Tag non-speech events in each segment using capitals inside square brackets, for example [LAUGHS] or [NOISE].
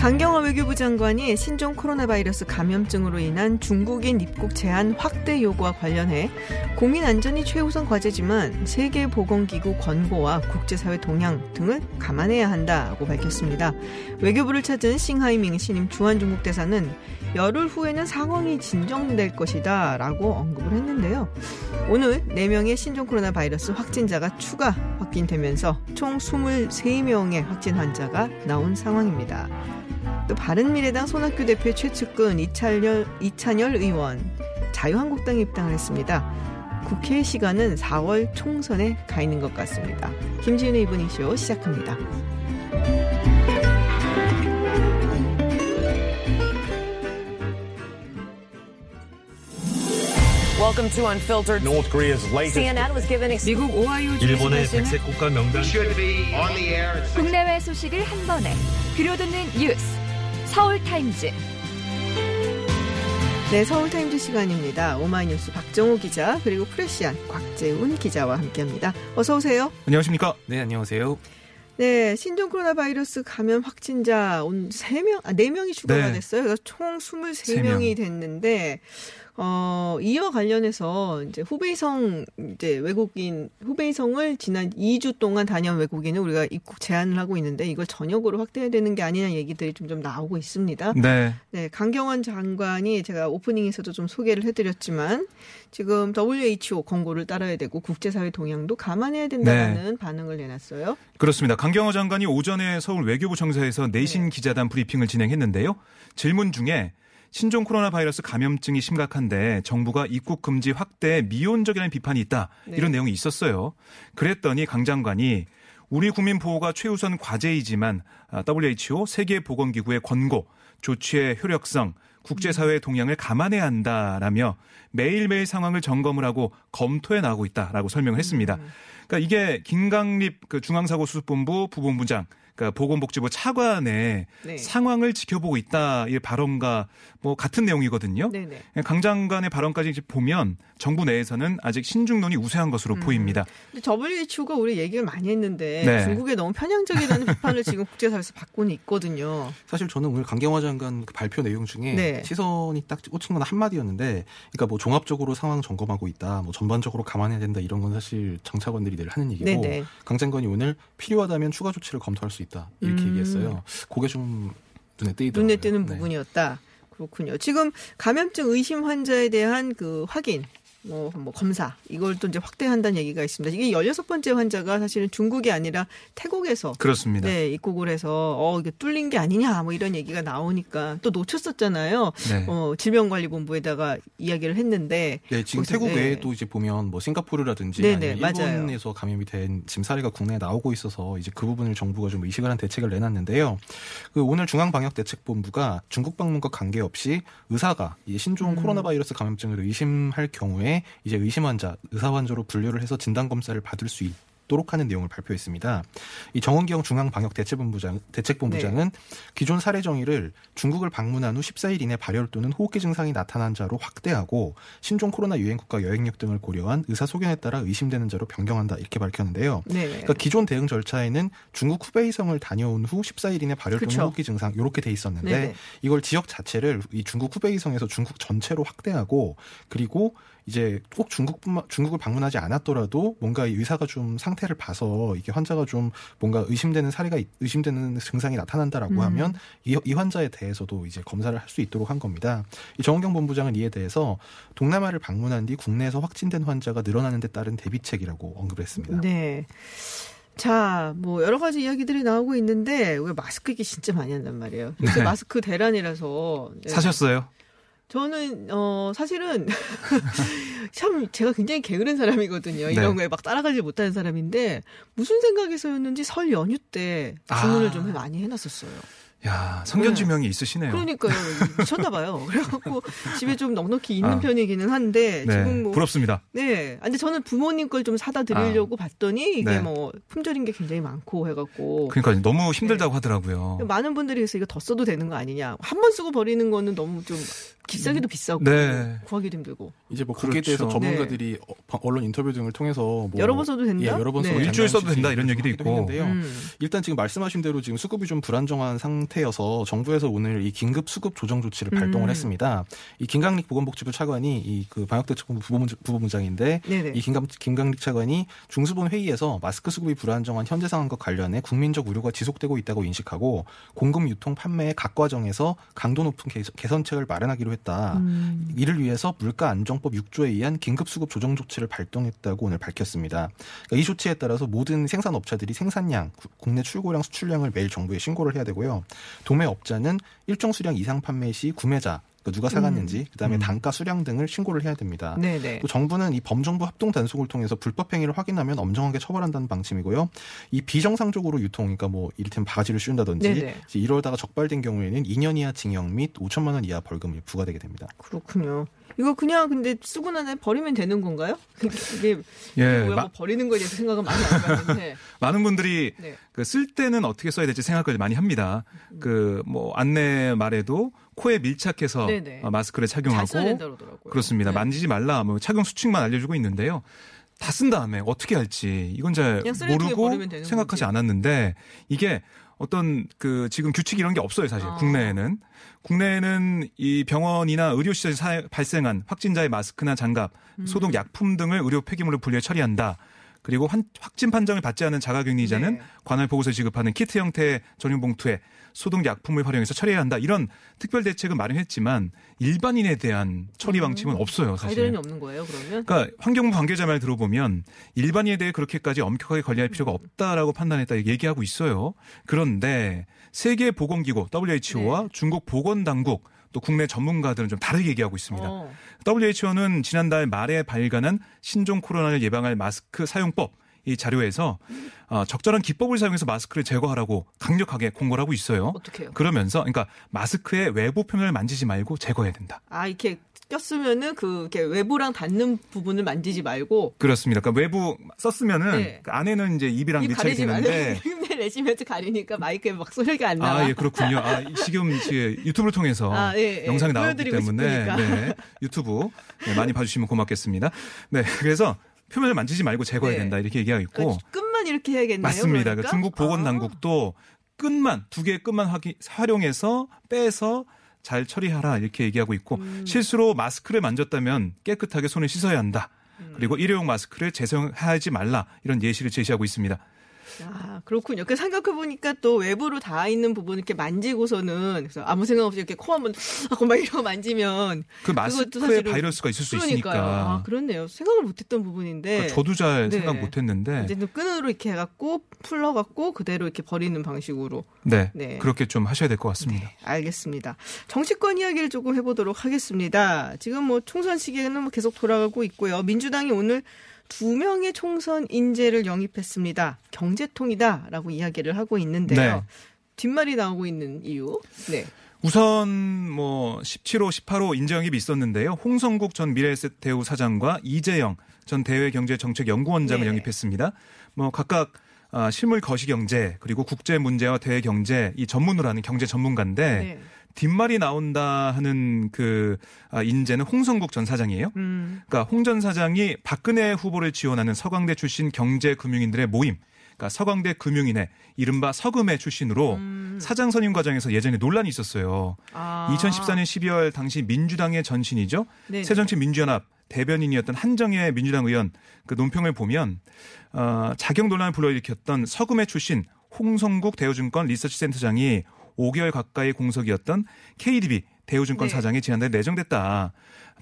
강경화 외교부 장관이 신종 코로나 바이러스 감염증으로 인한 중국인 입국 제한 확대 요구와 관련해 국민 안전이 최우선 과제지만 세계보건기구 권고와 국제사회 동향 등을 감안해야 한다고 밝혔습니다. 외교부를 찾은 싱하이밍 신임 주한 중국 대사는 열흘 후에는 상황이 진정될 것이다 라고 언급을 했는데요. 오늘 4명의 신종 코로나 바이러스 확진자가 추가 확진되면서 총 23명의 확진 환자가 나온 상황입니다. 또 바른미래당 손학규 대표 최측근 이찬열, 이찬열 의원 자유한국당에 입당을 했습니다. 국회 시간은 4월 총선에 가 있는 것 같습니다. 김지윤의 이브닝쇼 시작합니다. Welcome to Unfiltered. North Korea's latest CNN was given ex- 미국 오하이오 일본의 백색 국가 명단 should be on the air at 국내외 소식을 한 번에 들려듣는 뉴스 서울타임즈 네, 서울타임즈 시간입니다. 오마이뉴스 박정호 기자 그리고 프레시안 곽재훈 기자와 함께합니다. 어서 오세요. 안녕하십니까? 네, 안녕하세요. 네, 신종 코로나 바이러스 감염 확진자 온 3명, 아, 4명이 추가가 네. 됐어요. 그래서 총 23명이 됐는데, 어, 이와 관련해서 이제 후베이성 이제 외국인, 후베이성을 지난 2주 동안 다녀온 외국인을 우리가 입국 제한을 하고 있는데 이걸 전역으로 확대해야 되는 게 아니냐 얘기들이 좀, 좀 나오고 있습니다. 네. 네, 강경원 장관이 제가 오프닝에서도 좀 소개를 해드렸지만 지금 WHO 권고를 따라야 되고 국제사회 동향도 감안해야 된다는 반응을 내놨어요. 그렇습니다. 강경호 장관이 오전에 서울 외교부 청사에서 내신 기자단 브리핑을 진행했는데요. 질문 중에 신종 코로나 바이러스 감염증이 심각한데 정부가 입국 금지 확대에 미온적이라는 비판이 있다. 네. 이런 내용이 있었어요. 그랬더니 강 장관이 우리 국민 보호가 최우선 과제이지만 아, WHO 세계보건기구의 권고, 조치의 효력성, 국제사회의 동향을 감안해야 한다라며 매일매일 상황을 점검을 하고 검토해 나가고 있다라고 설명을 했습니다. 그러니까 이게 김강립 그 중앙사고수습본부 부본부장 그러니까 보건복지부 차관의 네. 상황을 지켜보고 있다 이 발언과 뭐 같은 내용이거든요. 네네. 강 장관의 발언까지 보면 정부 내에서는 아직 신중론이 우세한 것으로 음. 보입니다. 근데 WHO가 우리 얘기를 많이 했는데 네. 중국에 너무 편향적이라는 비판을 지금 국제사회에서 받고는 있거든요. 사실 저는 오늘 강경화 장관 그 발표 내용 중에 네. 시선이 딱 꽂힌 건 한마디였는데, 그러니까 뭐 종합적으로 상황 점검하고 있다, 뭐 전반적으로 감안해야 된다 이런 건 사실 정차관들이 늘 하는 얘기고, 네네. 강 장관이 오늘 필요하다면 추가 조치를 검토할 수 있다 이렇게 음. 얘기했어요. 그게 좀 눈에 띄더라고요. 눈에 띄는 네. 부분이었다. 그렇군요. 지금 감염증 의심 환자에 대한 그 확인, 뭐, 뭐 검사 이걸 또 이제 확대한다는 얘기가 있습니다. 이게 16번째 환자가 사실은 중국이 아니라 태국에서 그렇습니다. 네, 입국을 해서 어 이게 뚫린 게 아니냐 뭐 이런 얘기가 나오니까 또 놓쳤었잖아요. 네. 어 질병관리본부에다가 이야기를 했는데 네, 지금 태국 네. 외에도 이제 보면 뭐 싱가포르라든지 네네, 맞아요. 일본에서 감염이 된 지금 사례가 국내에 나오고 있어서 이제 그 부분을 정부가 좀 의식을 한 대책을 내놨는데요. 그 오늘 중앙방역대책본부가 중국 방문과 관계없이 의사가 이 신종 음. 코로나 바이러스 감염증을 의심할 경우에 이제 의심 환자, 의사 환자로 분류를 해서 진단 검사를 받을 수 있. 도록 하는 내용을 발표했습니다. 이 정원경 중앙방역대책본부장 대책본부장은 네. 기존 사례 정의를 중국을 방문한 후 14일 이내 발열 또는 호흡기 증상이 나타난 자로 확대하고 신종 코로나 유행 국가 여행력 등을 고려한 의사 소견에 따라 의심되는 자로 변경한다 이렇게 밝혔는데요. 네. 그러니까 기존 대응 절차에는 중국 후베이성을 다녀온 후 14일 이내 발열 또는 그쵸. 호흡기 증상 이렇게 돼 있었는데 네네. 이걸 지역 자체를 이 중국 후베이성에서 중국 전체로 확대하고 그리고 이제 꼭 중국뿐만 중국을 방문하지 않았더라도 뭔가 이 의사가 좀 상태를 봐서 이게 환자가 좀 뭔가 의심되는 사례가 있- 의심되는 증상이 나타난다라고 음. 하면 이, 이 환자에 대해서도 이제 검사를 할 수 있도록 한 겁니다. 이 정은경 본부장은 이에 대해서 동남아를 방문한 뒤 국내에서 확진된 환자가 늘어나는 데 따른 대비책이라고 언급을 했습니다. 네. 자, 뭐 여러 가지 이야기들이 나오고 있는데 왜 마스크 얘기 진짜 많이 한단 말이에요. 요새 네. 마스크 대란이라서 네. 사셨어요? 저는 어 사실은 [LAUGHS] 참 제가 굉장히 게으른 사람이거든요. 네. 이런 거에 막 따라가지 못하는 사람인데 무슨 생각에서였는지 설 연휴 때 주문을 아. 좀 많이 해놨었어요. 야, 성견 지명이 네. 있으시네요. 그러니까요. 미쳤나 봐요. [LAUGHS] 그래갖고 집에 좀 넉넉히 있는 아. 편이기는 한데 네, 지금 뭐 부럽습니다. 네. 아, 근데 저는 부모님 걸 좀 사다 드리려고 봤더니 이게 네. 뭐 품절인 게 굉장히 많고 해갖고 그러니까 너무 네. 힘들다고 하더라고요. 많은 분들이 그래서 이거 더 써도 되는 거 아니냐. 한 번 쓰고 버리는 거는 너무 좀 비싸기도 비싸고 네. 구하기도 힘들고. 이제 뭐 거기에 그렇죠. 대해서 전문가들이 어, 언론 인터뷰 등을 통해서 뭐 여러 번 써도 된다? 예, 여러 번 네. 써도 일주일 써도 된다 이런 얘기도 있고. 음. 일단 지금 말씀하신 대로 지금 수급이 좀 불안정한 상태여서 정부에서 오늘 이 긴급 수급 조정 조치를 발동을 음. 했습니다. 이 김강릭 보건복지부 차관이 이 그 방역대책본부 부부문장- 부부부장인데 네네. 이 김강, 김강릭 차관이 중수본 회의에서 마스크 수급이 불안정한 현재 상황과 관련해 국민적 우려가 지속되고 있다고 인식하고 공급 유통 판매의 각 과정에서 강도 높은 개- 개선책을 마련하기로 했 다. 음. 이를 위해서 물가 안정법 6조에 의한 긴급 수급 조정 조치를 발동했다고 오늘 밝혔습니다. 그러니까 이 조치에 따라서 모든 생산 업체들이 생산량, 구- 국내 출고량, 수출량을 매일 정부에 신고를 해야 되고요. 도매 업자는 일정 수량 이상 판매 시 구매자, 그러니까 누가 사갔는지, 그다음에 음. 단가 수량 등을 신고를 해야 됩니다. 네네. 또 정부는 이 범정부 합동 단속을 통해서 불법 행위를 확인하면 엄정하게 처벌한다는 방침이고요. 이 비정상적으로 유통, 그러니까 뭐 이를테면 바가지를 씌운다든지 이러다가 적발된 경우에는 2년 이하 징역 및 5천만 원 이하 벌금이 부과되게 됩니다. 그렇군요. 이거 그냥 근데 쓰고 나서 버리면 되는 건가요? [LAUGHS] 이게 예, 뭐 버리는 거에 대해서 생각은 많이 안 해봤는데. [LAUGHS] 많은 분들이 네. 그쓸 때는 어떻게 써야 될지 생각을 많이 합니다. 그뭐 안내 말에도 코에 밀착해서 네네. 어, 마스크를 착용하고. 그렇습니다. 네. 만지지 말라 뭐 착용 수칙만 알려주고 있는데요. 다 쓴 다음에 어떻게 할지 이건 잘 모르고 생각하지 거지. 않았는데 이게 어떤 그 지금 규칙 이런 게 없어요 사실 아. 국내에는 국내에는 이 병원이나 의료시설에 사- 발생한 확진자의 마스크나 장갑, 음. 소독 약품 등을 의료 폐기물로 분류해 처리한다. 그리고 환- 확진 판정을 받지 않은 자가격리자는 네. 관할 보고서 지급하는 키트 형태의 전용 봉투에 소독 약품을 활용해서 처리해야 한다. 이런 특별 대책은 마련했지만 일반인에 대한 처리 방침은 없어요, 사실. 가이드라인이 없는 거예요, 그러면? 그러니까 환경부 관계자 말 들어보면 일반인에 대해 그렇게까지 엄격하게 관리할 필요가 없다라고 판단했다 얘기하고 있어요. 그런데 세계 보건기구 WHO와 네. 중국 보건 당국 또 국내 전문가들은 좀 다르게 얘기하고 있습니다. 어. WHO는 지난달 말에 발간한 신종 코로나를 예방할 마스크 사용법 이 자료에서 어, 적절한 기법을 사용해서 마스크를 제거하라고 강력하게 공고를 하고 있어요. 어떻게 해요? 그러면서 그러니까 마스크의 외부 표면을 만지지 말고 제거해야 된다. 아, 이렇게 꼈으면은 그 이렇게 외부랑 닿는 부분을 만지지 말고 그렇습니다. 그러니까 외부 썼으면은 네. 그 안에는 이제 입이랑 입 밀착이 되는데 [LAUGHS] 내시면서 가리니까 마이크에 막 소리가 안 나와. 아, 예, 그렇군요. 아, 지금 지- 유튜브를 통해서 아, 예, 예. 영상이 나왔기 때문에. 네, 유튜브 네, 많이 봐주시면 고맙겠습니다. 네, 그래서 표면을 만지지 말고 제거해야 네. 된다 이렇게 얘기하고 있고 그러니까 끝만 이렇게 해야겠네요. 맞습니다. 그러니까? 그 중국 보건 당국도 끝만 두 개의 끝만 확인- 활용해서 빼서 잘 처리하라 이렇게 얘기하고 있고 음. 실수로 마스크를 만졌다면 깨끗하게 손을 씻어야 한다. 음. 그리고 일회용 마스크를 재사용하지 말라 이런 예시를 제시하고 있습니다. 아, 그렇군요. 그 생각해 보니까 또 외부로 닿아 있는 부분 이렇게 만지고서는 그래서 아무 생각 없이 이렇게 코 한번 하고 [LAUGHS] 막 이러고 만지면 그 마스크에 바이러스가 있을 수 그러니까요. 있으니까. 아, 그렇네요. 생각을 못했던 부분인데. 그러니까 저도 잘 네. 생각 못했는데 이제는 끈으로 이렇게 해갖고 풀러갖고 그대로 이렇게 버리는 방식으로. 네, 네. 그렇게 좀 하셔야 될 것 같습니다. 알겠습니다. 정치권 이야기를 조금 해보도록 하겠습니다. 지금 뭐 총선 시기에는 뭐 계속 돌아가고 있고요. 민주당이 오늘 두 명의 총선 인재를 영입했습니다. 경제통이다라고 이야기를 하고 있는데요. 네. 뒷말이 나오고 있는 이유. 네. 우선 뭐 17호, 18호 인재영입이 있었는데요. 홍성국 전 미래에셋대우 사장과 이재영 전 대외경제정책연구원장을 네. 영입했습니다. 뭐 각각 아, 실물 거시경제 그리고 국제 문제와 대외 경제 이 전문으로 하는 경제 전문가인데 네. 뒷말이 나온다 하는 그 아, 인재는 홍성국 전 사장이에요. 음. 그러니까 홍 전 사장이 박근혜 후보를 지원하는 서강대 출신 경제금융인들의 모임, 그러니까 서강대 금융인의 이른바 서금회 출신으로 사장 선임 과정에서 예전에 논란이 있었어요. 음. 아. 2014년 12월 당시 민주당의 전신이죠. 네네. 새정치민주연합 대변인이었던 한정혜 민주당 의원 그 논평을 보면 어, 자격 논란을 불러일으켰던 서금회 출신 홍성국 대우증권 리서치센터장이 5개월 가까이 공석이었던 KDB 대우증권 네. 사장이 지난달 내정됐다.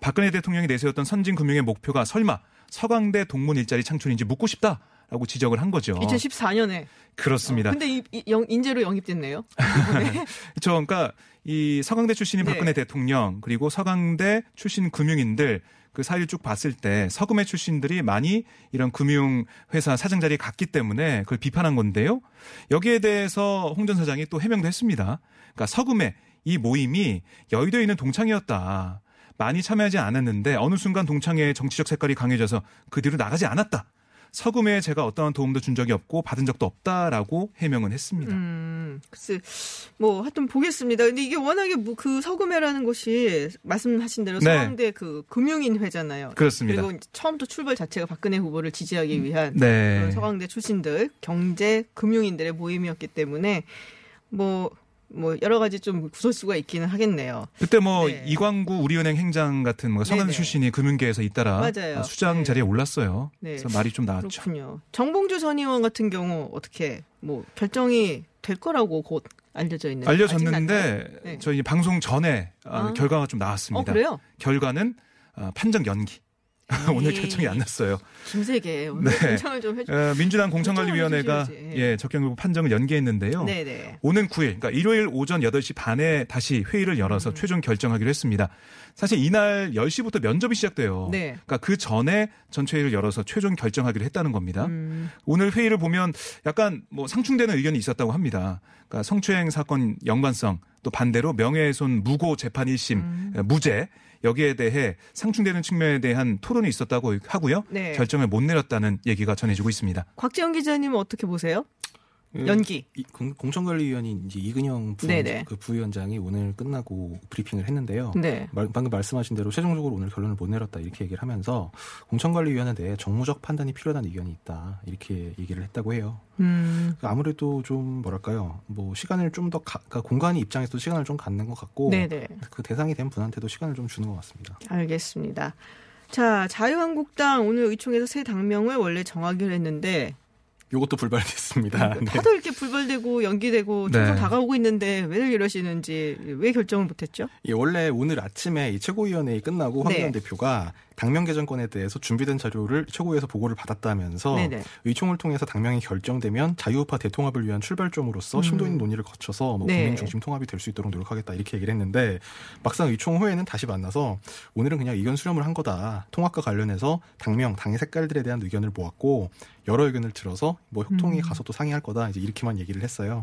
박근혜 대통령이 내세웠던 선진금융의 목표가 설마 서강대 동문 일자리 창출인지 묻고 싶다 라고 지적을 한 거죠. 2014년에. 그렇습니다. 근데 이, 이 영, 인재로 영입됐네요. [LAUGHS] 그렇죠. 그러니까 이 서강대 출신인 네. 박근혜 대통령 그리고 서강대 출신 금융인들 그 사일 쭉 봤을 때 서금의 출신들이 많이 이런 금융회사 사장 자리에 갔기 때문에 그걸 비판한 건데요. 여기에 대해서 홍 전 사장이 또 해명도 했습니다. 그러니까 서금의 이 모임이 여의도에 있는 동창이었다. 많이 참여하지 않았는데 어느 순간 동창의 정치적 색깔이 강해져서 그 뒤로 나가지 않았다. 서금에 제가 어떠한 도움도 준 적이 없고 받은 적도 없다라고 해명은 했습니다. 음, 글쎄, 뭐, 하여튼 보겠습니다. 근데 이게 워낙에 뭐 그 서금회라는 것이 말씀하신 대로 네. 서강대 그 금융인회잖아요. 그렇습니다. 그리고 처음부터 출발 자체가 박근혜 후보를 지지하기 위한 네. 서강대 출신들, 경제, 금융인들의 모임이었기 때문에 뭐, 뭐, 여러 가지 좀 구설수가 있기는 하겠네요. 그때 뭐 네. 이광구 우리은행 행장 같은 뭐 네네. 출신이 금융계에서 잇따라 맞아요. 수장 네. 자리에 올랐어요. 네. 그래서 말이 좀 나왔죠. 그렇군요. 정봉주 전 의원 같은 경우 어떻게 뭐 결정이 될 거라고 곧 알려져 있는 알려졌는데 네. 저희 방송 전에 아, 아. 결과가 좀어 나왔습니다. 그래요? 결과는 아, 판정 연기. 오늘 에이. 결정이 안 났어요. 김세계 오늘 네. 공창을 좀 해줘. 어, 민주당 공천관리위원회가 해주셔야지. 예, 적격으로 판정을 연기했는데요. 네네. 오는 9일, 그러니까 일요일 오전 8시 반에 다시 회의를 음. 열어서 최종 결정하기로 했습니다. 사실 이날 10시부터 면접이 시작돼요. 네. 그러니까 그 전에 전체 회의를 열어서 최종 결정하기로 했다는 겁니다. 음. 오늘 회의를 보면 약간 뭐 상충되는 의견이 있었다고 합니다. 그러니까 성추행 사건 연관성 또 반대로 명예훼손 무고 재판 1심 음. 무죄 여기에 대해 상충되는 측면에 대한 토론이 있었다고 하고요. 네. 결정을 못 내렸다는 얘기가 전해지고 있습니다. 곽지영 기자님은 어떻게 보세요? 그 연기. 이- 공- 공천관리위원인 이제 이근영. 부위원장, 그 부위원장이 오늘 끝나고 브리핑을 했는데요. 네. 말- 방금 말씀하신 대로 최종적으로 오늘 결론을 못 내렸다 이렇게 얘기를 하면서 공천관리위원회 내에 정무적 판단이 필요하다는 의견이 있다 이렇게 얘기를 했다고 해요. 음. 그러니까 아무래도 좀 뭐랄까요, 뭐 시간을 좀 더 그러니까 공간이 입장에서도 시간을 좀 갖는 것 같고 네네. 그 대상이 된 분한테도 시간을 좀 주는 것 같습니다. 알겠습니다. 자, 자유한국당 오늘 의총에서 새 당명을 원래 정하기로 했는데 이것도 불발됐습니다. 네. 하도 이렇게 불발되고 연기되고 네. 총선 다가오고 있는데 왜 이러시는지 왜 결정을 못했죠? 예, 원래 오늘 아침에 이 최고위원회의 끝나고 네. 황교안 대표가 당명 개정권에 대해서 준비된 자료를 최고위에서 보고를 받았다면서 네네. 의총을 통해서 당명이 결정되면 자유우파 대통합을 위한 출발점으로서 음. 심도 있는 논의를 거쳐서 뭐 네. 국민 중심 통합이 될 수 있도록 노력하겠다 이렇게 얘기를 했는데 막상 의총 후에는 다시 만나서 오늘은 그냥 의견 수렴을 한 거다. 통합과 관련해서 당명, 당의 색깔들에 대한 의견을 모았고 여러 의견을 들어서 뭐 협통이 음. 가서 또 상의할 거다 이제 이렇게만 얘기를 했어요.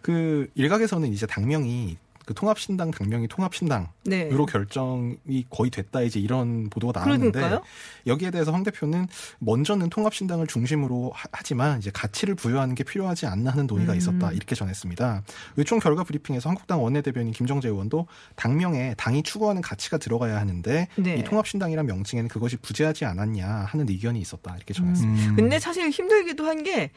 그 일각에서는 이제 당명이 그 통합신당 당명이 통합신당 네. 으로 결정이 거의 됐다 이제 이런 보도가 나왔는데 그러니까요. 여기에 대해서 황 대표는 먼저는 통합신당을 중심으로 하- 하지만 이제 가치를 부여하는 게 필요하지 않나 하는 논의가 음. 있었다 이렇게 전했습니다. 의총 결과 브리핑에서 한국당 원내대변인 김정재 의원도 당명에 당이 추구하는 가치가 들어가야 하는데 네. 이 통합신당이란 명칭에는 그것이 부재하지 않았냐 하는 의견이 있었다 이렇게 전했습니다. 음. 근데 사실 힘들기도 한게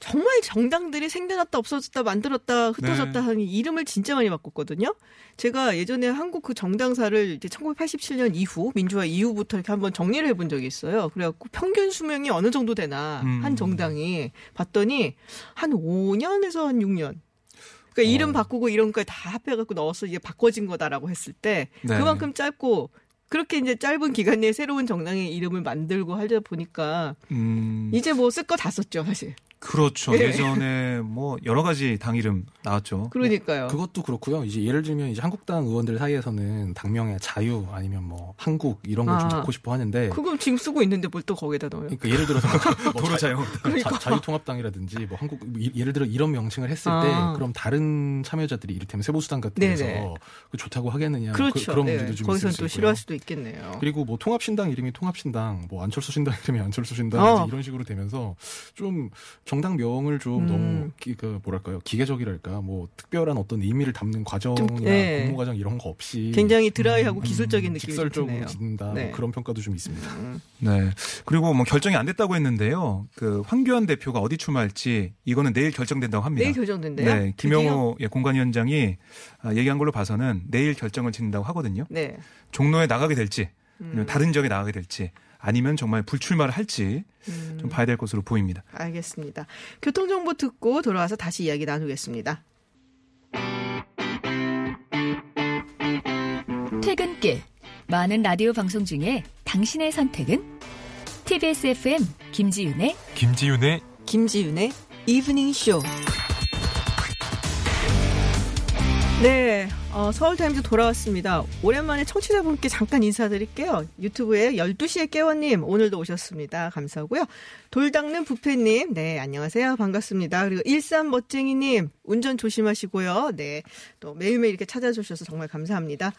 정말 정당들이 생겨났다 없어졌다 만들었다 흩어졌다 네. 하는 이름을 진짜 많이 바꿨거든요. 제가 예전에 한국 그 정당사를 이제 1987년 이후 민주화 이후부터 이렇게 한번 정리를 해본 적이 있어요. 그래갖고 평균 수명이 어느 정도 되나 음. 한 정당이 봤더니 한 5년에서 한 6년. 그러니까 이름 어. 바꾸고 이런 거에 다 합해갖고 넣어서 이제 바꿔진 거다라고 했을 때 네. 그만큼 짧고 그렇게 이제 짧은 기간 내에 새로운 정당의 이름을 만들고 하다 보니까 음, 이제 뭐 쓸 거 다 썼죠, 사실. 그렇죠. 네. 예전에 뭐 여러 가지 당 이름 나왔죠. 그러니까요. 그것도 그렇고요. 이제 예를 들면 이제 한국당 의원들 사이에서는 당명에 자유 아니면 뭐 한국 이런 걸좀 아. 적고 싶어 하는데 그건 지금 쓰고 있는데 뭘 또 거기다 넣어요? 그러니까 예를 들어서 뭐 [LAUGHS] 도로 자- 자유. 자, 자유통합당이라든지 뭐 한국 뭐 이- 예를 들어 이런 명칭을 했을 아. 때 그럼 다른 참여자들이 이를테면 세보수당 같은. 데서 그 좋다고 하겠느냐 그렇죠. 그, 런 네. 문제도 좀 거기서는 있을 또수 싫어할. 수도 있겠네요. 그리고 뭐 통합신당 이름이 통합신당, 뭐 안철수 신당 이름이 안철수 신당 어. 이런 식으로 되면서 좀 정당 명을 좀 음. 너무 기, 그 뭐랄까요 기계적이랄까 뭐 특별한 어떤 의미를 담는 과정이나 좀, 네. 공모 과정 이런 거 없이 굉장히 드라이하고 음, 기술적인 느낌이 좀 직설적으로 드네요. 짓는다 네. 뭐 그런 평가도 좀 있습니다. 음. 네. 그리고 뭐 결정이 안 됐다고 했는데요. 그 황교안 대표가 어디 출마할지 이거는 내일 결정된다고 합니다. 내일 결정된대요. 네, 드디어? 김영호 예, 공관위원장이 아, 얘기한 걸로 봐서는 내일 결정을 짓는다고 하거든요. 네. 종로에 나가게 될지, 음. 다른 지역에 나가게 될지, 아니면 정말 불출마를 할지 음. 좀 봐야 될 것으로 보입니다. 알겠습니다. 교통정보 듣고 돌아와서 다시 이야기 나누겠습니다. 퇴근길 많은 라디오 방송 중에 당신의 선택은 TBS FM 김지윤의 김지윤의 김지윤의 이브닝 쇼. 네. 어, 서울타임즈 돌아왔습니다. 오랜만에 청취자분께 잠깐 인사드릴게요. 유튜브에 12시에 깨워님, 오늘도 오셨습니다. 감사하고요. 돌닦는 부패님, 네, 안녕하세요. 반갑습니다. 그리고 일산 멋쟁이님, 운전 조심하시고요. 네, 또 매일매일 이렇게 찾아주셔서 정말 감사합니다.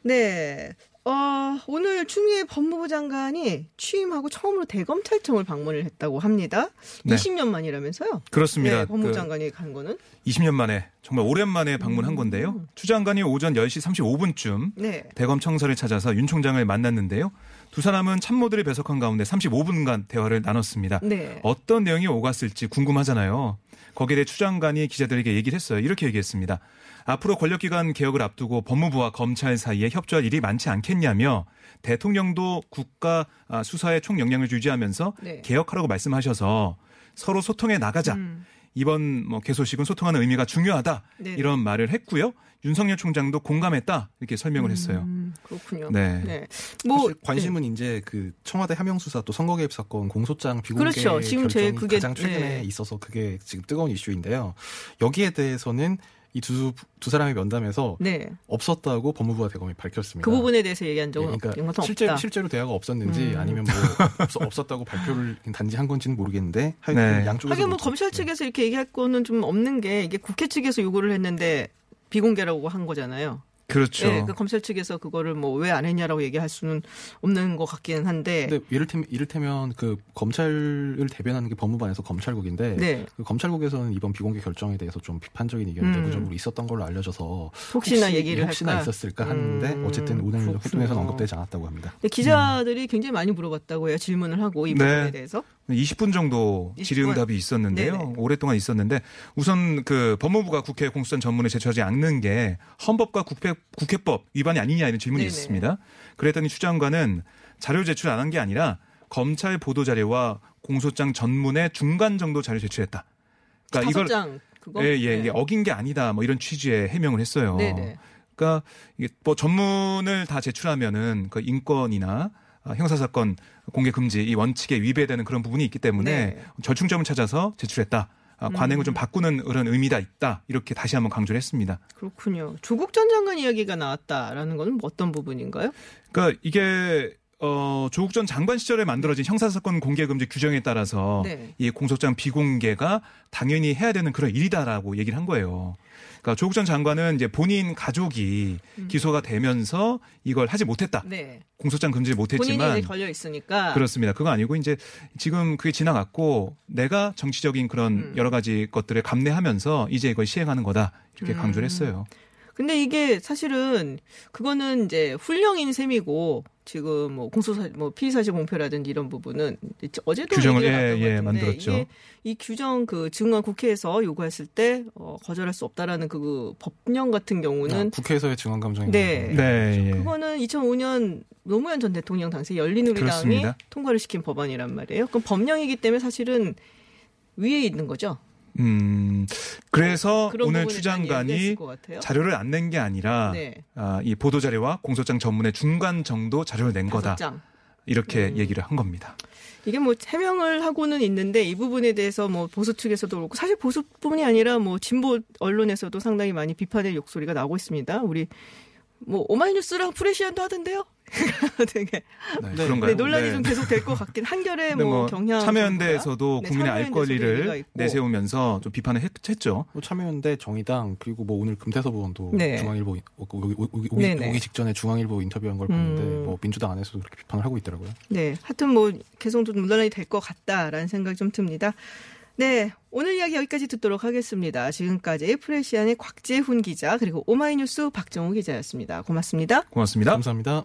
네, 어, 오늘 추미애 법무부 장관이 취임하고 처음으로 대검찰청을 방문을 했다고 합니다. 네. 20년 만이라면서요? 그렇습니다. 네, 법무부 그 장관이 간 거는? 20년 만에 정말 오랜만에 방문한 건데요. 추 장관이 오전 10시 35분쯤 네. 대검 청사를 찾아서 윤 총장을 만났는데요. 두 사람은 참모들이 배석한 가운데 35분간 대화를 나눴습니다. 네. 어떤 내용이 오갔을지 궁금하잖아요. 거기에 대해 추 장관이 기자들에게 얘기를 했어요. 이렇게 얘기했습니다. 앞으로 권력기관 개혁을 앞두고 법무부와 검찰 사이에 협조할 일이 많지 않겠냐며 대통령도 국가 아, 수사에 총 영향을 유지하면서 네. 개혁하라고 말씀하셔서 서로 소통해 나가자. 음. 이번 뭐 개소식은 소통하는 의미가 중요하다. 네네. 이런 말을 했고요. 윤석열 총장도 공감했다. 이렇게 설명을 했어요. 음, 그렇군요. 네. 뭐 사실 관심은 이제 그 청와대 하명 수사 또 선거 개입 사건 공소장 비공개 그렇죠. 지금 결정이 그게- 가장 최근에 네. 있어서 그게 지금 뜨거운 이슈인데요. 여기에 대해서는 이두 두 사람의 면담에서 네. 네. 없었다고 법무부와 대검이 밝혔습니다. 그 부분에 대해서 얘기한 적은 예, 그러니까 실제, 없다. 실제로 대화가 없었는지 음. 아니면 뭐 [LAUGHS] 없, 없었 다고 발표를 단지 한 건지는 모르겠는데 하여튼 네. 양쪽에서 하긴 뭐 모두- 검찰 측에서 이렇게 얘기할 거는 좀 없는 게 이게 국회 측에서 요구를 했는데 비공개라고 한 거잖아요. 그렇죠. 네, 그 검찰 측에서 그거를 뭐 왜 안 했냐라고 얘기할 수는 없는 것 같기는 한데. 근데 이를테면, 이를테면 그 검찰을 대변하는 게 법무부안에서 검찰국인데 네. 그 검찰국에서는 이번 비공개 결정에 대해서 좀 비판적인 의견이 음. 내부적으로 있었던 걸로 알려져서 혹시나 혹시- 얘기를 혹시나 할까? 있었을까 하는데 음, 어쨌든 오늘 그렇군요. 회동에서는 언급되지 않았다고 합니다. 기자들이 굉장히 많이 물어봤다고 해요. 질문을 하고 이 네. 부분에 대해서. 20분 정도 20분? 질의응답이 있었는데요. 네네. 오랫동안 있었는데 우선 그 법무부가 국회 공수처 전문을 제출하지 않는 게 헌법과 국회, 국회법 위반이 아니냐 이런 질문이 네네. 있었습니다. 그랬더니 추 장관은 자료 제출 안 한 게 아니라 검찰 보도 자료와 공소장 전문의 중간 정도 자료 제출했다. 그러니까 이걸 장 그거. 예, 예, 네. 이게 어긴 게 아니다. 뭐 이런 취지의 해명을 했어요. 네네. 그러니까 이게 뭐 전문을 다 제출하면은 그 인권이나 아, 형사사건 공개 금지 이 원칙에 위배되는 그런 부분이 있기 때문에 네. 음. 절충점을 찾아서 제출했다. 아, 관행을 좀 바꾸는 그런 의미가 있다. 이렇게 다시 한번 강조를 했습니다. 그렇군요. 조국 전 장관 이야기가 나왔다라는 건 어떤 부분인가요? 그러니까 이게 어, 조국 전 장관 시절에 만들어진 형사사건 공개 금지 규정에 따라서 네. 이 공소장 비공개가 당연히 해야 되는 그런 일이다라고 얘기를 한 거예요. 그러니까 조국 전 장관은 이제 본인 가족이 기소가 되면서 이걸 하지 못했다. 음. 네. 공소장 금지를 본인이 못했지만 이제 걸려 있으니까. 그렇습니다. 그거 아니고 이제 지금 그게 지나갔고 내가 정치적인 그런 음. 여러 가지 것들을 감내하면서 이제 이걸 시행하는 거다 이렇게 강조를 했어요. 근데 이게 사실은 그거는 이제 훈령인 셈이고 지금 뭐 공소사 뭐 피의사실 공표라든지 이런 부분은 어제도 규정을, 얘기가 예, 예, 만들었죠. 이게 이 규정 그 증언 국회에서 요구했을 때 어, 거절할 수 없다라는 그 법령 같은 경우는 아, 국회에서의 증언 감정이 네. 네, 예. 그거는 2005년 노무현 전 대통령 당시 열린우리당이 그렇습니다. 통과를 시킨 법안이란 말이에요. 그럼 법령이기 때문에 사실은 위에 있는 거죠. 음, 그래서 그런 오늘 추 장관이. 자료를 안 낸 게 아니라 네. 아, 이 보도 자료와 공소장 전문의 중간 정도 자료를 낸 거다. 장. 이렇게 음. 얘기를 한 겁니다. 이게 뭐 해명을 하고는 있는데 이 부분에 대해서 뭐 보수 측에서도 그렇고 사실 보수뿐이 아니라 뭐 진보 언론에서도 상당히 많이 비판의 욕소리가 나오고 있습니다. 우리 뭐 오마이뉴스랑 프레시안도 하던데요. [LAUGHS] 되게 네, 네. 그런가요? 네, 논란이 네. 좀 계속 될 것 같긴 한결에 근데 뭐, 경향 참여연대에서도 네, 국민의 알 참여연대에서도 얘기가 권리를. 내세우면서 좀 비판을 했, 했죠. 뭐 참여연대 정의당 그리고 뭐 오늘 금태섭 의원도 네. 중앙일보 오기, 오기, 오기, 오기, 네네. 오기 직전에 중앙일보 인터뷰한 걸 봤는데 음. 뭐 민주당 안에서도 그렇게 비판을 하고 있더라고요. 네, 하여튼 뭐 계속 좀 논란이 될 것 같다라는 생각이 좀 듭니다. 네, 오늘 이야기 여기까지 듣도록 하겠습니다. 지금까지 프레시안의 곽재훈 기자 그리고 오마이뉴스 박정우 기자였습니다. 고맙습니다. 고맙습니다. 감사합니다.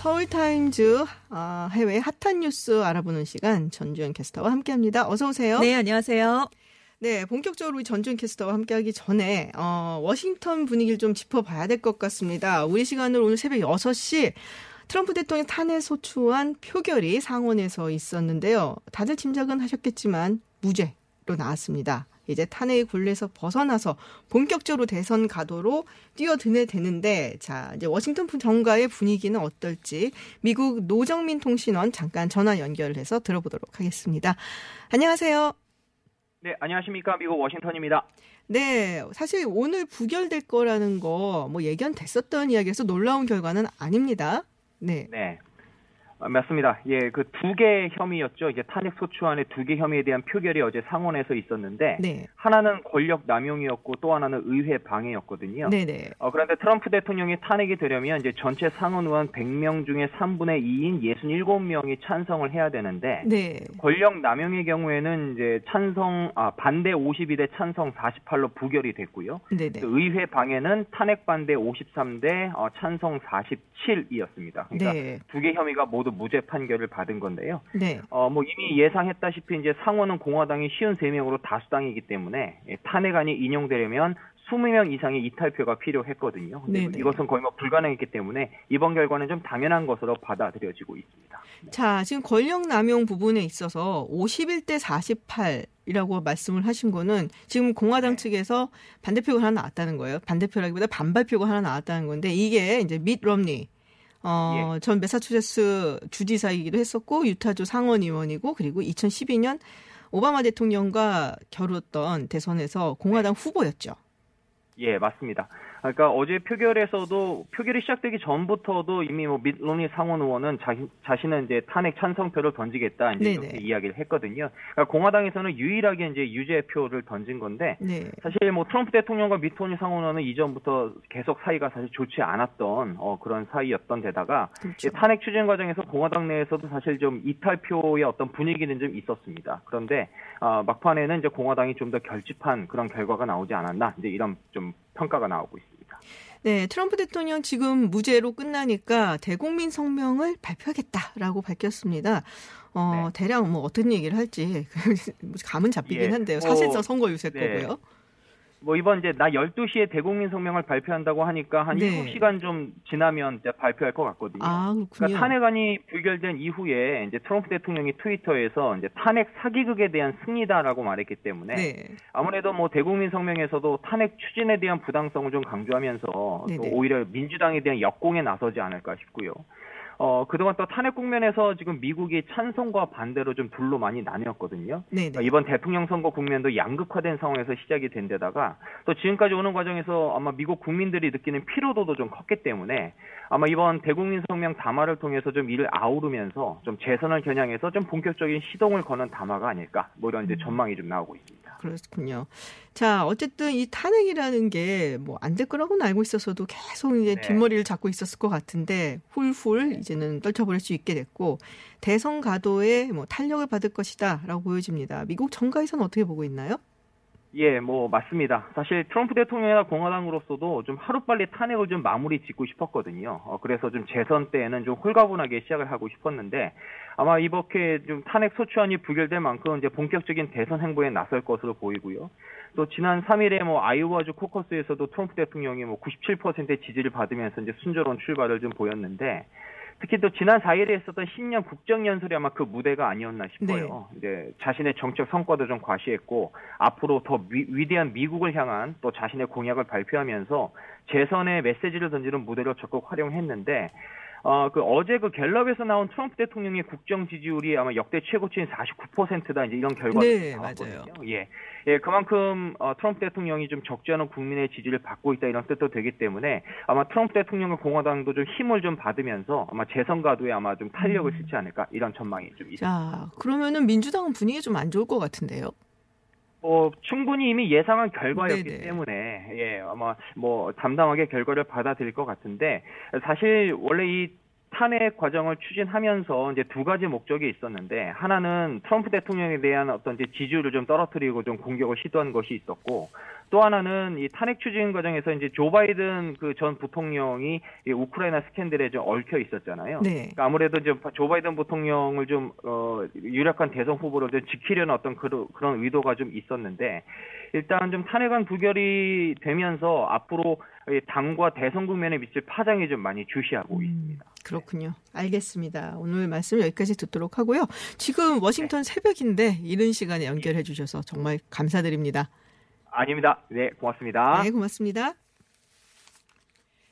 서울타임즈 아, 해외 핫한 뉴스 알아보는 시간 전주현 캐스터와 함께합니다. 어서 오세요. 네, 안녕하세요. 네, 본격적으로 전준 캐스터와 함께하기 전에 어, 워싱턴 분위기를 좀 짚어봐야 될 것 같습니다. 우리 시간으로 오늘 새벽 6시 트럼프 대통령 탄핵 소추안 표결이 상원에서 있었는데요. 다들 짐작은 하셨겠지만 무죄로 나왔습니다. 이제 탄핵의 굴레에서 벗어나서 본격적으로 대선 가도로 뛰어드네 되는데 자 이제 워싱턴 정가의 분위기는 어떨지 미국 노정민 통신원 잠깐 전화 연결해서 들어보도록 하겠습니다. 안녕하세요. 네, 안녕하십니까. 미국 워싱턴입니다. 네, 사실 오늘 부결될 거라는 거 뭐 예견 됐었던 이야기에서 놀라운 결과는 아닙니다. 네. 네. 아, 맞습니다. 예, 그 두 개 혐의였죠. 이제 탄핵 소추안의 두 개 혐의에 대한 표결이 어제 상원에서 있었는데 네. 하나는 권력 남용이었고 또 하나는 의회 방해였거든요. 네네. 어, 그런데 트럼프 대통령이 탄핵이 되려면 이제 전체 상원 의원 100명 중에 3분의 2인 67명이 찬성을 해야 되는데 네. 권력 남용의 경우에는 이제 찬성 아 반대 52대 찬성 48로 부결이 됐고요. 네네. 의회 방해는 탄핵 반대 53대 어, 찬성 47이었습니다. 그러니까 네. 두개 혐의가 모두 무죄 판결을 받은 건데요. 네. 어, 뭐 이미 예상했다시피 이제 상원은 공화당이 53명으로 다수당이기 때문에 예, 탄핵안이 인용되려면 20명 이상의 이탈표가 필요했거든요. 근데 네네. 이것은 거의 뭐 불가능했기 때문에 이번 결과는 좀 당연한 것으로 받아들여지고 있습니다. 자, 지금 권력 남용 부분에 있어서 51대 48 이라고 말씀을 하신 거는 지금 공화당 네. 측에서 반대표가 하나 나왔다는 거예요. 반대표라기보다 반발표가 하나 나왔다는 건데 이게 이제 밋 럼니 어, 예. 전 메사추세츠 주지사이기도 했었고 유타주 상원 의원이고 그리고 2012년 오바마 대통령과 겨뤘던 대선에서 공화당 후보였죠. 예, 맞습니다. 그러니까 어제 표결에서도 표결이 시작되기 전부터도 이미 뭐 밑로니 상원 의원은 자신 자신은 이제 탄핵 찬성표를 던지겠다 이제 네네. 이렇게 이야기를 했거든요. 그러니까 공화당에서는 유일하게 이제 유죄 표를 던진 건데 네. 사실 뭐 트럼프 대통령과 미토니 상원 의원은 이전부터 계속 사이가 사실 좋지 않았던 어, 그런 사이였던 데다가 그렇죠. 이 탄핵 추진 과정에서 공화당 내에서도 사실 좀 이탈표의 어떤 분위기는 좀 있었습니다. 그런데 어, 막판에는 이제 공화당이 좀 더 결집한 그런 결과가 나오지 않았나 이제 이런 좀 평가가 나오고 있습니다. 네, 트럼프 대통령 지금 무죄로 끝나니까 대국민 성명을 발표하겠다라고 밝혔습니다. 어, 네. 대략 뭐 어떤 얘기를 할지 [LAUGHS] 감은 잡히긴 예, 한데요. 뭐, 사실상 선거 유세 네. 거고요. 뭐 이번 이제 나 12시에 대국민 성명을 발표한다고 하니까 한 네. 7시간 좀 지나면 이제 발표할 것 같거든요. 아. 그러니까 탄핵안이 부결된 이후에 이제 트럼프 대통령이 트위터에서 이제 탄핵 사기극에 대한 승리다라고 말했기 때문에 네. 아무래도 뭐 대국민 성명에서도 탄핵 추진에 대한 부당성을 좀 강조하면서. 또 오히려 민주당에 대한 역공에 나서지 않을까 싶고요. 어, 그동안 또 탄핵 국면에서 지금 미국이 찬성과 반대로 좀 둘로 많이 나뉘었거든요. 네, 그러니까 네. 이번 대통령 선거 국면도 양극화된 상황에서 시작이 된 데다가 또 지금까지 오는 과정에서 아마 미국 국민들이 느끼는 피로도도 좀 컸기 때문에 아마 이번 대국민 성명 담화를 통해서 좀 이를 아우르면서 좀 재선을 겨냥해서 좀 본격적인 시동을 거는 담화가 아닐까 뭐 이런 이제 전망이 좀 나오고 있습니다. 그렇군요. 자, 어쨌든 이 탄핵이라는 게 뭐 안 될 거라고는 알고 있어서도 계속 이제 네. 뒷머리를 잡고 있었을 것 같은데 훌훌 이제는 떨쳐버릴 수 있게 됐고 대선 가도에 뭐 탄력을 받을 것이다라고 보여집니다. 미국 정가에서는 어떻게 보고 있나요? 예, 뭐 맞습니다. 사실 트럼프 대통령이나 공화당으로서도 좀 하루빨리 탄핵을 좀 마무리 짓고 싶었거든요. 어, 그래서 좀 재선 때에는 좀 홀가분하게 시작을 하고 싶었는데 아마 이렇게 좀 탄핵 소추안이 부결될 만큼 이제 본격적인 대선 행보에 나설 것으로 보이고요. 또 지난 3일에 뭐 아이오와주 코커스에서도 트럼프 대통령이 뭐 97%의 지지를 받으면서 이제 순조로운 출발을 좀 보였는데 특히 또 지난 4일에 있었던 신년 국정연설이 아마 그 무대가 아니었나 싶어요. 이제 자신의 정책 성과도 좀 과시했고 앞으로 더 위, 대한 미국을 향한 또 자신의 공약을 발표하면서 재선의 메시지를 던지는 무대로 적극 활용했는데 어, 그 어제 그 갤럽에서 나온 트럼프 대통령의 국정 지지율이 아마 역대 최고치인 49%다 이제 이런 결과가 네, 나왔거든요. 맞아요. 예, 예, 그만큼 어, 트럼프 대통령이 좀 적지 않은 국민의 지지를 받고 있다 이런 뜻도 되기 때문에 아마 트럼프 대통령과 공화당도 좀 힘을 좀 받으면서 아마 재선 가도에 아마 좀 탄력을 실지 않을까 이런 전망이 좀 있습니다. 자, 그러면은 민주당은 분위기 좀 안 좋을 것 같은데요. 어, 충분히 이미 예상한 결과였기 네네. 때문에 예 아마 뭐 담담하게 결과를 받아들일 것 같은데 사실 원래 이 탄핵 과정을 추진하면서 이제 두 가지 목적이 있었는데 하나는 트럼프 대통령에 대한 어떤 이제 지지율을 좀 떨어뜨리고 좀 공격을 시도한 것이 있었고 또 하나는 이 탄핵 추진 과정에서 이제 조 바이든 그 전 부통령이 이 우크라이나 스캔들에 좀 얽혀 있었잖아요. 네. 그러니까 아무래도 이제 조 바이든 부통령을 좀 어, 유력한 대선 후보로 좀 지키려는 어떤 그런, 그런 의도가 좀 있었는데 일단 좀 탄핵안 부결이 되면서 앞으로 이 당과 대선 국면에 미칠 파장이 좀 많이 주시하고 있습니다. 그렇군요. 알겠습니다. 오늘 말씀 여기까지 듣도록 하고요. 지금 워싱턴 새벽인데 이른 시간에 연결해 주셔서 정말 감사드립니다. 아닙니다. 네, 고맙습니다. 네, 고맙습니다.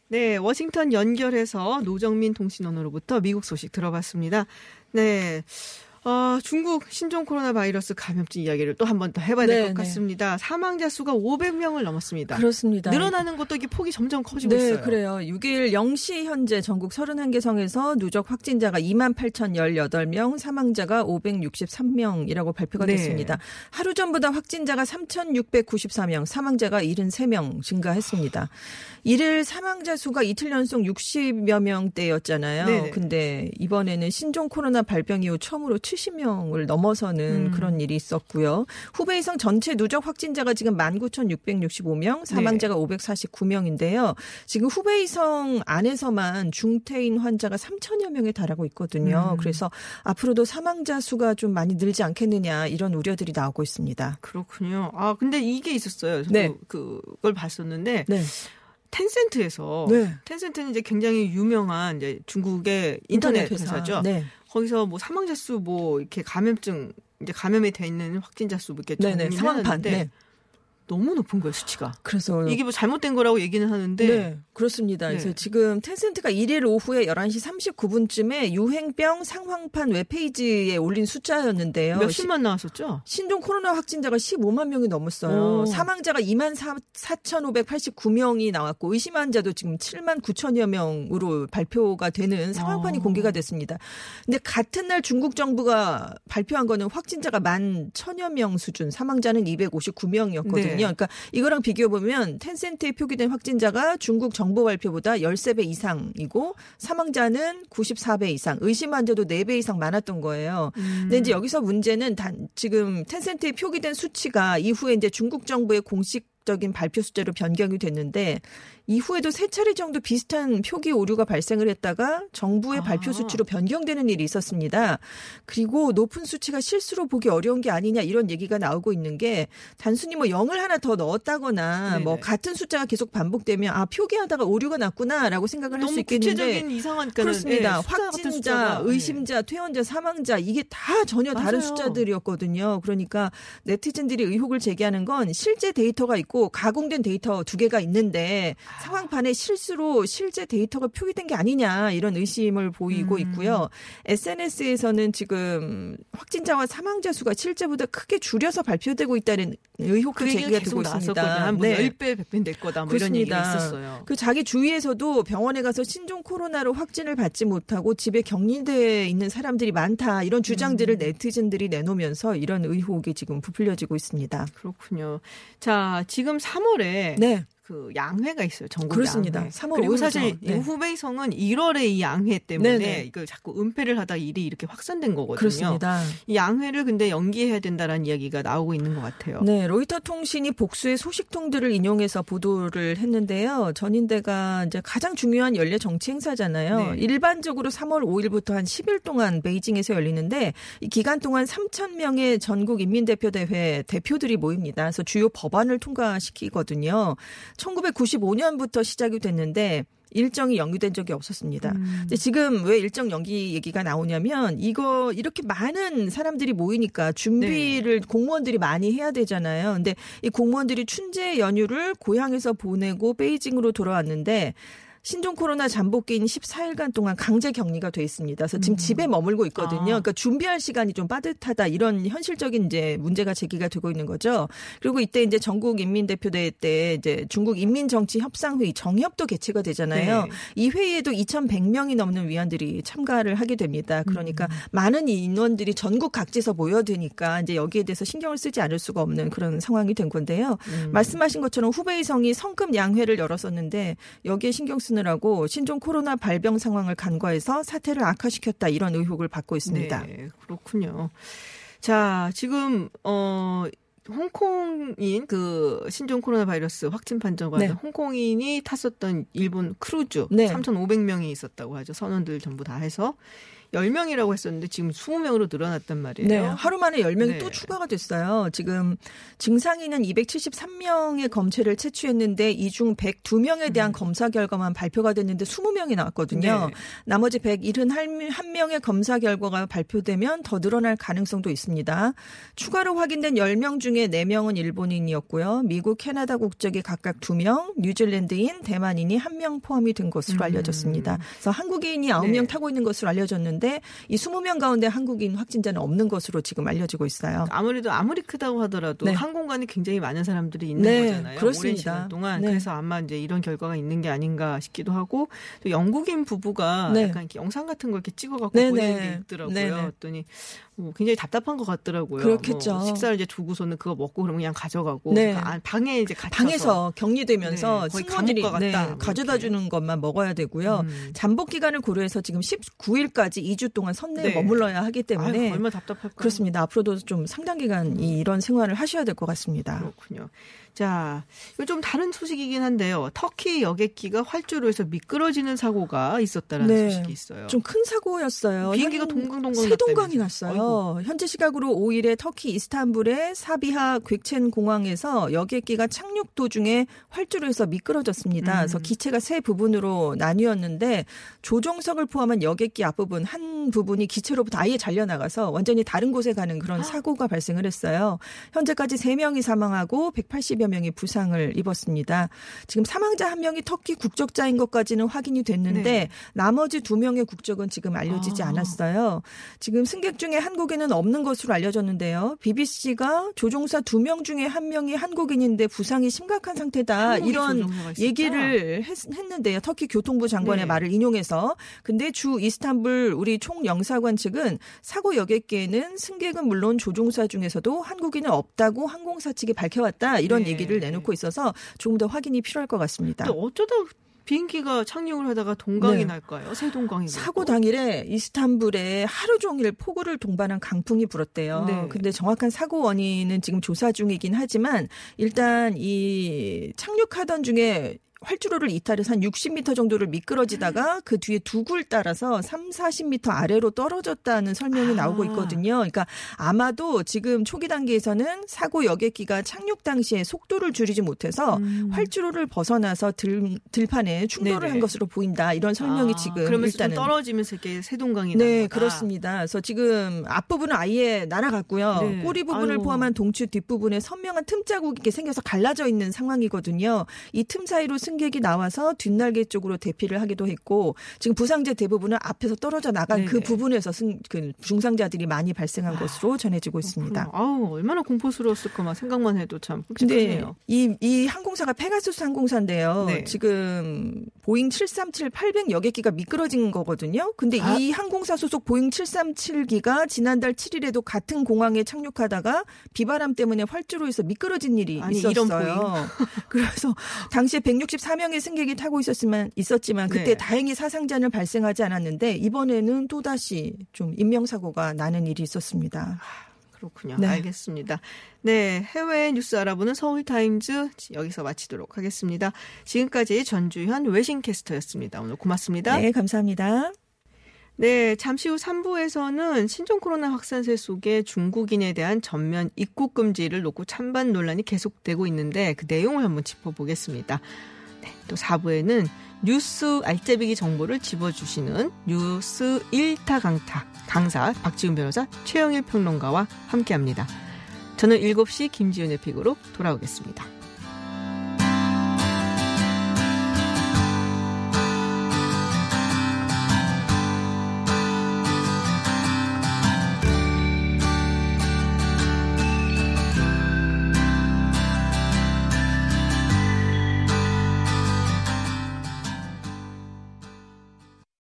네, 워싱턴 연결해서 노정민 통신원으로부터 미국 소식 들어봤습니다. 네. 어, 중국 신종 코로나 바이러스 감염증 이야기를 또 한 번 더 해봐야 될것 네, 네. 같습니다. 사망자 수가 500명을 넘었습니다. 그렇습니다. 늘어나는 것도 이게 폭이 점점 커지고 네, 있어요. 그래요. 6일 0시 현재 전국 31개 성에서 누적 확진자가 2만 8,018명, 사망자가 563명이라고 발표가 네. 됐습니다. 하루 전보다 확진자가 3,694명, 사망자가 73명 증가했습니다. 이를 사망자 수가 이틀 연속 60여 명대였잖아요. 네네. 근데 이번에는 신종 코로나 발병 이후 처음으로 70 명을 넘어서는 음. 그런 일이 있었고요. 후베이성 전체 누적 확진자가 지금 19,665명, 사망자가 549명인데요. 지금 후베이성 안에서만 중태인 환자가 3천여 명에 달하고 있거든요. 음. 그래서 앞으로도 사망자 수가 좀 많이 늘지 않겠느냐 이런 우려들이 나오고 있습니다. 그렇군요. 아, 근데 이게 있었어요. 네. 그, 그걸 봤었는데 네. 텐센트에서 네. 텐센트는 이제 굉장히 유명한 이제 중국의 인터넷 회사 죠. 네. 거기서 뭐 사망자 수 뭐 이렇게 감염증 이제 감염이 돼 있는 확진자 수 이렇게 상황판. 해놨는데 네. 너무 높은 거예요 수치가. 그래서 이게 뭐 잘못된 거라고 얘기는 하는데 네, 그렇습니다. 네. 그래서 지금 텐센트가 1일 오후에 11시 39분쯤에 유행병 상황판 웹페이지에 올린 숫자였는데요. 몇십만 나왔었죠. 신종 코로나 확진자가 15만 명이 넘었어요. 오. 사망자가 2만 4,589명이 나왔고 의심 환자도 지금 7만 9천여 명으로 발표가 되는 상황판이 어. 공개가 됐습니다. 근데 같은 날 중국 정부가 발표한 거는 확진자가 만 천여 명 수준, 사망자는 259명이었거든요. 네. 그러니까 이거랑 비교해 보면 텐센트에 표기된 확진자가 중국 정부 발표보다 13배 이상이고 사망자는 94배 이상, 의심 환자도 4배 이상 많았던 거예요. 음. 근데 이제 여기서 문제는 단 지금 텐센트에 표기된 수치가 이후에 이제 중국 정부의 공식 적인 발표 숫자로 변경이 됐는데 이후에도 세 차례 정도 비슷한 표기 오류가 발생을 했다가 정부의 아. 발표 수치로 변경되는 일이 있었습니다. 그리고 높은 수치가 실수로 보기 어려운 게 아니냐 이런 얘기가 나오고 있는 게 단순히 뭐 0을 하나 더 넣었다거나 네네. 뭐 같은 숫자가 계속 반복되면 아 표기하다가 오류가 났구나라고 생각을 할 수 있겠는데 구체적인 이상한 그렇습니다. 같은 확진자, 예. 의심자, 퇴원자, 사망자 이게 다 전혀 다른 맞아요. 숫자들이었거든요. 그러니까 네티즌들이 의혹을 제기하는 건 실제 데이터가 있고 가공된 데이터 두 개가 있는데 상황판에 실수로 실제 데이터가 표기된 게 아니냐 이런 의심을 보이고 음. 있고요. SNS에서는 지금 확진자와 사망자 수가 실제보다 크게 줄여서 발표되고 있다는 의혹 그 제기가 되고 있습니다. 네. 10배, 100배 될 거다. 뭐 이런 얘기가. 있었어요. 그 자기 주위에서도 병원에 가서 신종 코로나로 확진을 받지 못하고 집에 격리돼 있는 사람들이 많다 이런 주장들을 음. 네티즌들이 내놓으면서 이런 의혹이 지금 부풀려지고 있습니다. 그렇군요. 자, 지금 3월에 네, 그 양회가 있어요. 전국 그렇습니다. 양회. 3월 그리고 5일부터. 사실 네. 이 후베이성은 1월에 이 양회 때문에 네네. 이걸 자꾸 은폐를 하다 일이 이렇게 확산된 거거든요. 그렇습니다. 이 양회를 근데 연기해야 된다라는 이야기가 나오고 있는 것 같아요. 네, 로이터 통신이 복수의 소식통들을 인용해서 보도를 했는데요. 전인대가 이제 가장 중요한 연례 정치 행사잖아요. 네. 일반적으로 3월 5일부터 한 10일 동안 베이징에서 열리는데 이 기간 동안 3천 명의 전국 인민대표 대회 대표들이 모입니다. 그래서 주요 법안을 통과시키거든요. 1995년부터 시작이 됐는데 일정이 연기된 적이 없었습니다. 음. 지금 왜 일정 연기 얘기가 나오냐면 이거 이렇게 많은 사람들이 모이니까 준비를 공무원들이 많이 해야 되잖아요. 근데 이 공무원들이 춘제 연휴를 고향에서 보내고 베이징으로 돌아왔는데 신종 코로나 잠복기인 14일간 동안 강제 격리가 돼 있습니다. 그래서 지금 집에 머물고 있거든요. 아. 그러니까 준비할 시간이 좀 빠듯하다 이런 현실적인 이제 문제가 제기가 되고 있는 거죠. 그리고 이때 이제 전국 인민대표대회 때 이제 중국 인민정치협상회의 정협도 개최가 되잖아요. 네. 이 회의에도 2,100명이 넘는 위원들이 참가를 하게 됩니다. 그러니까 많은 인원들이 전국 각지에서 모여드니까 이제 여기에 대해서 신경을 쓰지 않을 수가 없는 그런 상황이 된 건데요. 말씀하신 것처럼 후베이성이 성급 양회를 열었었는데 여기에 신경 쓰 느라고 신종 코로나 발병 상황을 간과해서 사태를 악화시켰다 이런 의혹을 받고 있습니다. 네, 그렇군요. 자, 지금 어 홍콩인 그 신종 코로나 바이러스 확진 판정 받은 네. 홍콩인이 탔었던 일본 크루즈 네. 3,500명이 있었다고 하죠. 선원들 전부 다 해서 10명이라고 했었는데 지금 20명으로 늘어났단 말이에요. 네, 하루 만에 10명이 네. 또 추가가 됐어요. 지금 증상인은 273명의 검체를 채취했는데 이 중 102명에 대한 검사 결과만 발표가 됐는데 20명이 나왔거든요. 네. 나머지 171명의 검사 결과가 발표되면 더 늘어날 가능성도 있습니다. 추가로 확인된 10명 중에 4명은 일본인이었고요. 미국, 캐나다 국적이 각각 2명, 뉴질랜드인, 대만인이 1명 포함이 된 것으로 알려졌습니다. 그래서 한국인이 9명 음. 네. 타고 있는 것으로 알려졌는데 이 20명 가운데 한국인 확진자는 없는 것으로 지금 알려지고 있어요. 아무래도 아무리 크다고 하더라도 네. 항공관에 굉장히 많은 사람들이 있는 네, 거잖아요. 그렇습니다. 오랜 시간 동안. 네. 그래서 아마 이제 이런 결과가 있는 게 아닌가 싶기도 하고 또 영국인 부부가 네. 약간 이렇게 영상 같은 걸 이렇게 찍어갖고 네, 보내는 네. 게 있더라고요. 그랬더니 뭐 굉장히 답답한 것 같더라고요. 그렇겠죠. 뭐 식사를 이제 두고서는 그거 먹고 그러면 그냥 가져가고 네. 그 안- 방에 이제 갇혀서 방에서 격리되면서 네, 거의 감옥과 같다, 네, 뭐 가져다. 주는 것만 먹어야 되고요. 음. 잠복 기간을 고려해서 지금 19일까지 2주 동안 선내에 네. 머물러야 하기 때문에 아유, 얼마나 답답할까요? 그렇습니다. 앞으로도 좀 상당 기간 이 이런 생활을 하셔야 될 것 같습니다. 그렇군요. 자, 이거 좀 다른 소식이긴 한데요. 터키 여객기가 활주로 해서 미끄러지는 사고가 있었다라는 네. 소식이 있어요. 좀 큰 사고였어요. 비행기가 현- 동강동강 세 동강이 났다면서요. 났어요. 현재 시각으로 5일에 터키 이스탄불의 사비하 괴첸 공항에서 여객기가 착륙 도중에 활주로에서 미끄러졌습니다. 음. 그래서 기체가 세 부분으로 나뉘었는데 조종석을 포함한 여객기 앞부분 한 부분이 기체로부터 아예 잘려나가서 완전히 다른 곳에 가는 그런 사고가 발생을 했어요. 현재까지 3명이 사망하고 180여 명이 부상을 입었습니다. 지금 사망자 한 명이 터키 국적자인 것까지는 확인이 됐는데 네. 나머지 두 명의 국적은 지금 알려지지 아. 않았어요. 지금 승객 중에 한국인은 없는 것으로 알려졌는데요. BBC가 조종사 두 명 중에 한 명이 한국인인데 부상이 심각한 상태다. 이런? 얘기를 했, 는데요 터키 교통부 장관의 네. 말을 인용해서. 근데 주 이스탄불 우리 총영사관 측은 사고 여객기에는 승객은 물론 조종사 중에서도 한국인은 없다고 항공사 측이 밝혀왔다. 이런 네. 얘기를 내놓고 있어서 조금 더 확인이 필요할 것 같습니다. 근데 어쩌다 비행기가 착륙을 하다가 동강이 네. 날까요? 새 동강이 사고 날까요? 당일에 이스탄불에 하루 종일 폭우를 동반한 강풍이 불었대요. 네. 근데 정확한 사고 원인은 지금 조사 중이긴 하지만 일단 이 착륙하던 중에 활주로를 이탈해서 한 60m 정도를 미끄러지다가 그 뒤에 두굴 따라서 3, 40m 아래로 떨어졌다는 설명이 아. 나오고 있거든요. 그러니까 아마도 지금 초기 단계에서는 사고 여객기가 착륙 당시에 속도를 줄이지 못해서 음. 활주로를 벗어나서 들, 들판에 충돌을 네네. 한 것으로 보인다. 이런 설명이 아, 지금 그러면서 일단은 좀 떨어지면서 이렇게 세 동강이 난 네. 그렇습니다. 그래서 지금 앞부분은 아예 날아갔고요. 네. 꼬리 부분을 아이고. 포함한 동체 뒷부분에 선명한 틈 자국이 이렇게 생겨서 갈라져 있는 상황이거든요. 이 틈 사이로 승객이 나와서 뒷날개 쪽으로 대피를 하기도 했고 지금 부상자 대부분은 앞에서 떨어져 나간 그 네네. 부분에서 승, 그 중상자들이 많이 발생한 것으로 전해지고 있습니다. 아우 얼마나 공포스러웠을까 막 생각만 해도 참 끔찍하네요. 이, 이 항공사가 페가수스 항공사인데요. 네. 지금 보잉 737-800 여객기가 미끄러진 거거든요. 근데 아. 이 항공사 소속 보잉 737기가 지난달 7일에도 같은 공항에 착륙하다가 비바람 때문에 활주로에서 미끄러진 일이 아니, 있었어요. [LAUGHS] 그래서 당시에 164명의 승객이 타고 있었지만 있었지만 그때 네. 다행히 사상자는 발생하지 않았는데 이번에는 또 다시 좀 인명사고가 나는 일이 있었습니다. 그렇군요. 네. 알겠습니다. 네, 해외 뉴스 알아보는 서울 타임즈 여기서 마치도록 하겠습니다. 지금까지 전주현 외신캐스터였습니다. 오늘 고맙습니다. 네, 감사합니다. 네, 잠시 후 3부에서는 신종 코로나 확산세 속에 중국인에 대한 전면 입국 금지를 놓고 찬반 논란이 계속되고 있는데 그 내용을 한번 짚어보겠습니다. 네, 또 4부에는 뉴스 알짜배기 정보를 집어주시는 뉴스 1타 강타 강사 박지훈 변호사 최영일 평론가와 함께합니다. 저는 7시 김지윤의 픽으로 돌아오겠습니다.